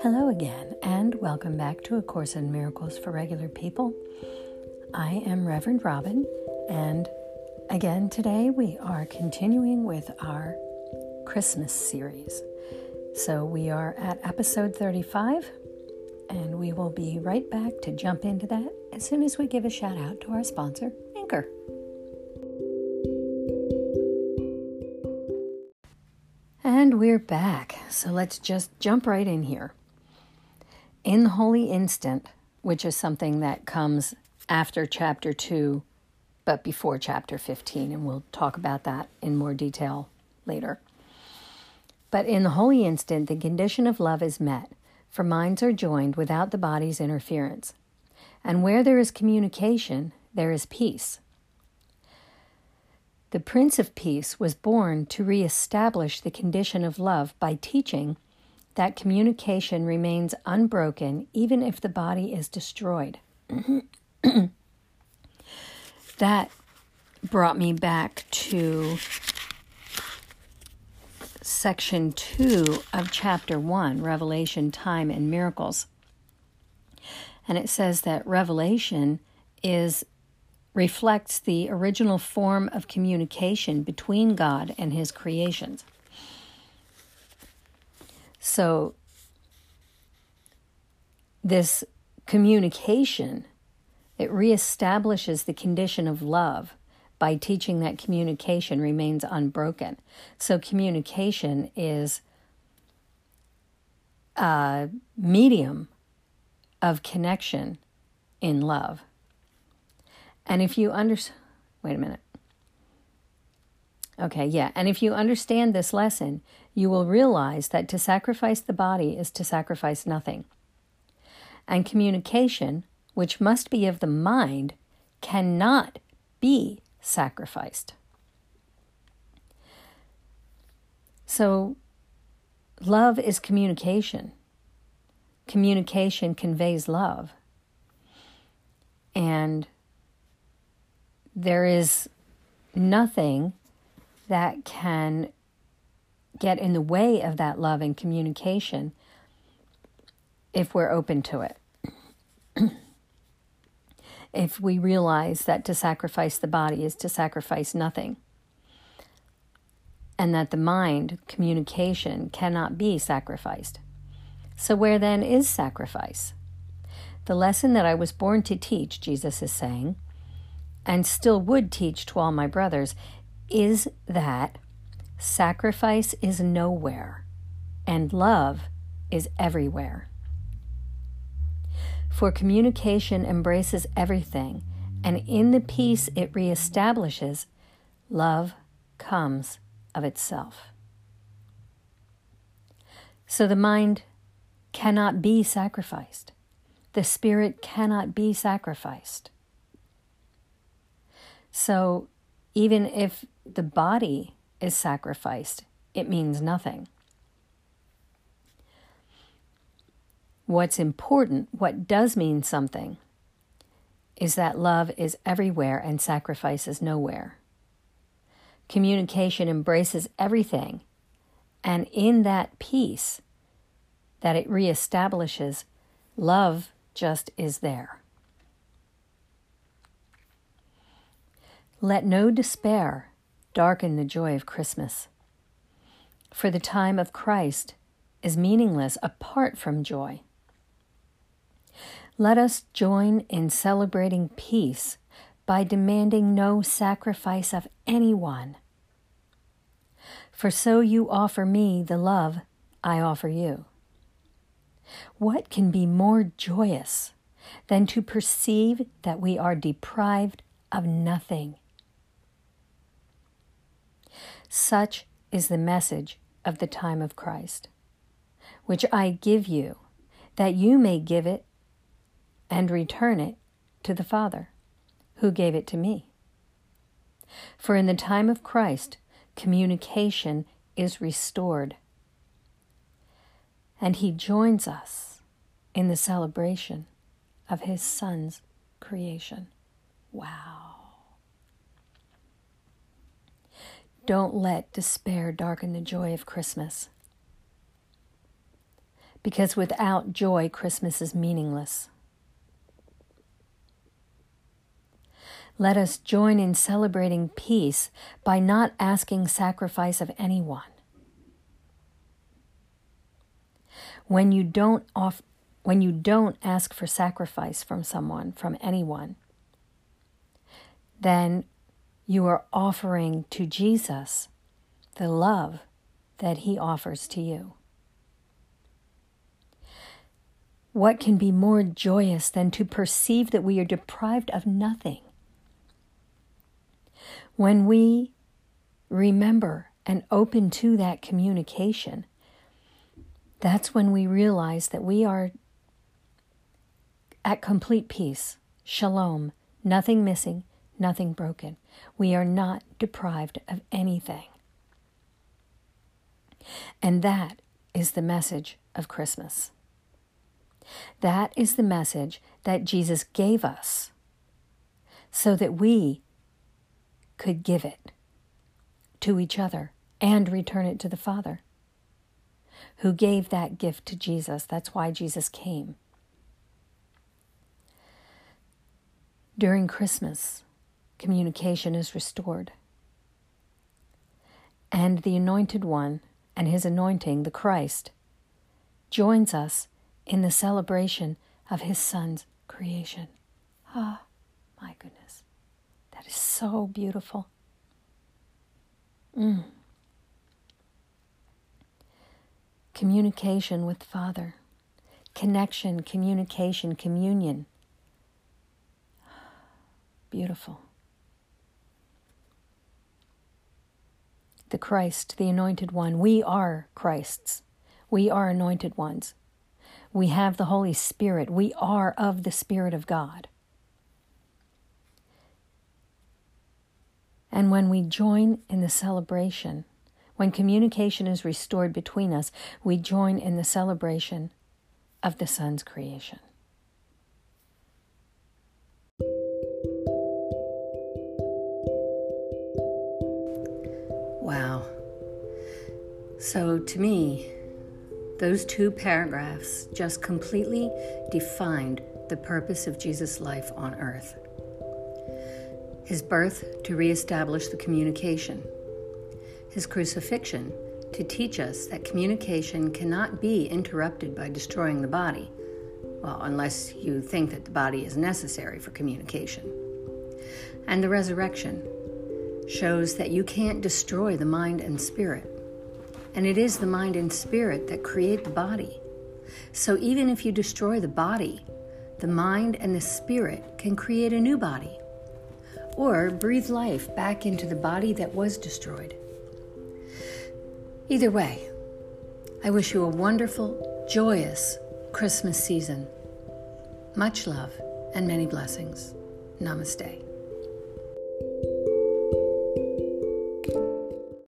Hello again, and welcome back to A Course in Miracles for Regular People. I am Reverend Robin, and again today we are continuing with our Christmas series. So we are at episode 35, and we will be right back to jump into that as soon as we give a shout out to our sponsor, Anchor. And we're back. So let's just jump right in here in the holy instant, which is something that comes after chapter 2, but before chapter 15, and we'll talk about that in more detail later. But in the holy instant, the condition of love is met, for minds are joined without the body's interference. And where there is communication, there is peace. The Prince of Peace was born to reestablish the condition of love by teaching that communication remains unbroken even if the body is destroyed. that brought me back to section 2 of chapter 1, Revelation, Time, and Miracles. And it says that revelation is reflects the original form of communication between God and his creations. So, this communication, it reestablishes the condition of love by teaching that communication remains unbroken. So, communication is a medium of connection in love. And if you understand, wait a minute. Okay, yeah. And if you understand this lesson, you will realize that to sacrifice the body is to sacrifice nothing. And communication, which must be of the mind, cannot be sacrificed. So, love is communication. Communication conveys love. And there is nothing that can get in the way of that love and communication if we're open to it. if we realize that to sacrifice the body is to sacrifice nothing, and that the mind, communication, cannot be sacrificed. So, where then is sacrifice? The lesson that I was born to teach, Jesus is saying, and still would teach to all my brothers, is that sacrifice is nowhere and love is everywhere. For communication embraces everything, and in the peace it reestablishes, love comes of itself. So the mind cannot be sacrificed. The spirit cannot be sacrificed. So even if the body is sacrificed, it means nothing. What's important, what does mean something, is that love is everywhere and sacrifice is nowhere. Communication embraces everything, and in that peace that it reestablishes, love just is there. Let no despair darken the joy of Christmas. For the time of Christ is meaningless apart from joy. Let us join in celebrating peace by demanding no sacrifice of anyone. For so you offer me the love I offer you. What can be more joyous than to perceive that we are deprived of nothing? Such is the message of the time of Christ, which I give you, that you may give it and return it to the Father, who gave it to me. For in the time of Christ, communication is restored, and he joins us in the celebration of his Son's creation. Wow. Don't let despair darken the joy of Christmas. because without joy, Christmas is meaningless. Let us join in celebrating peace by not asking sacrifice of anyone. When you don't off, when you don't ask for sacrifice from someone, from anyone, then you are offering to Jesus the love that he offers to you. What can be more joyous than to perceive that we are deprived of nothing? When we remember and open to that communication, that's when we realize that we are at complete peace, shalom, nothing missing, nothing broken. We are not deprived of anything. And that is the message of Christmas. That is the message that Jesus gave us so that we could give it to each other and return it to the Father who gave that gift to Jesus. That's why Jesus came. During Christmas, communication is restored. And the Anointed One and his anointing, the Christ, joins us in the celebration of his Son's creation. Ah, my goodness. That is so beautiful. Mm. Communication with Father, connection, communication, communion. Beautiful. The Christ, the Anointed One. We are Christ's. We are anointed ones. We have the Holy Spirit. We are of the Spirit of God. And when we join in the celebration, when communication is restored between us, we join in the celebration of the Son's creation. Wow. So to me, those two paragraphs just completely defined the purpose of Jesus' life on earth. His birth to reestablish the communication, his crucifixion to teach us that communication cannot be interrupted by destroying the body, well, unless you think that the body is necessary for communication, and the resurrection shows that you can't destroy the mind and spirit. And it is the mind and spirit that create the body. So even if you destroy the body, the mind and the spirit can create a new body or breathe life back into the body that was destroyed. Either way, I wish you a wonderful, joyous Christmas season. Much love and many blessings. Namaste.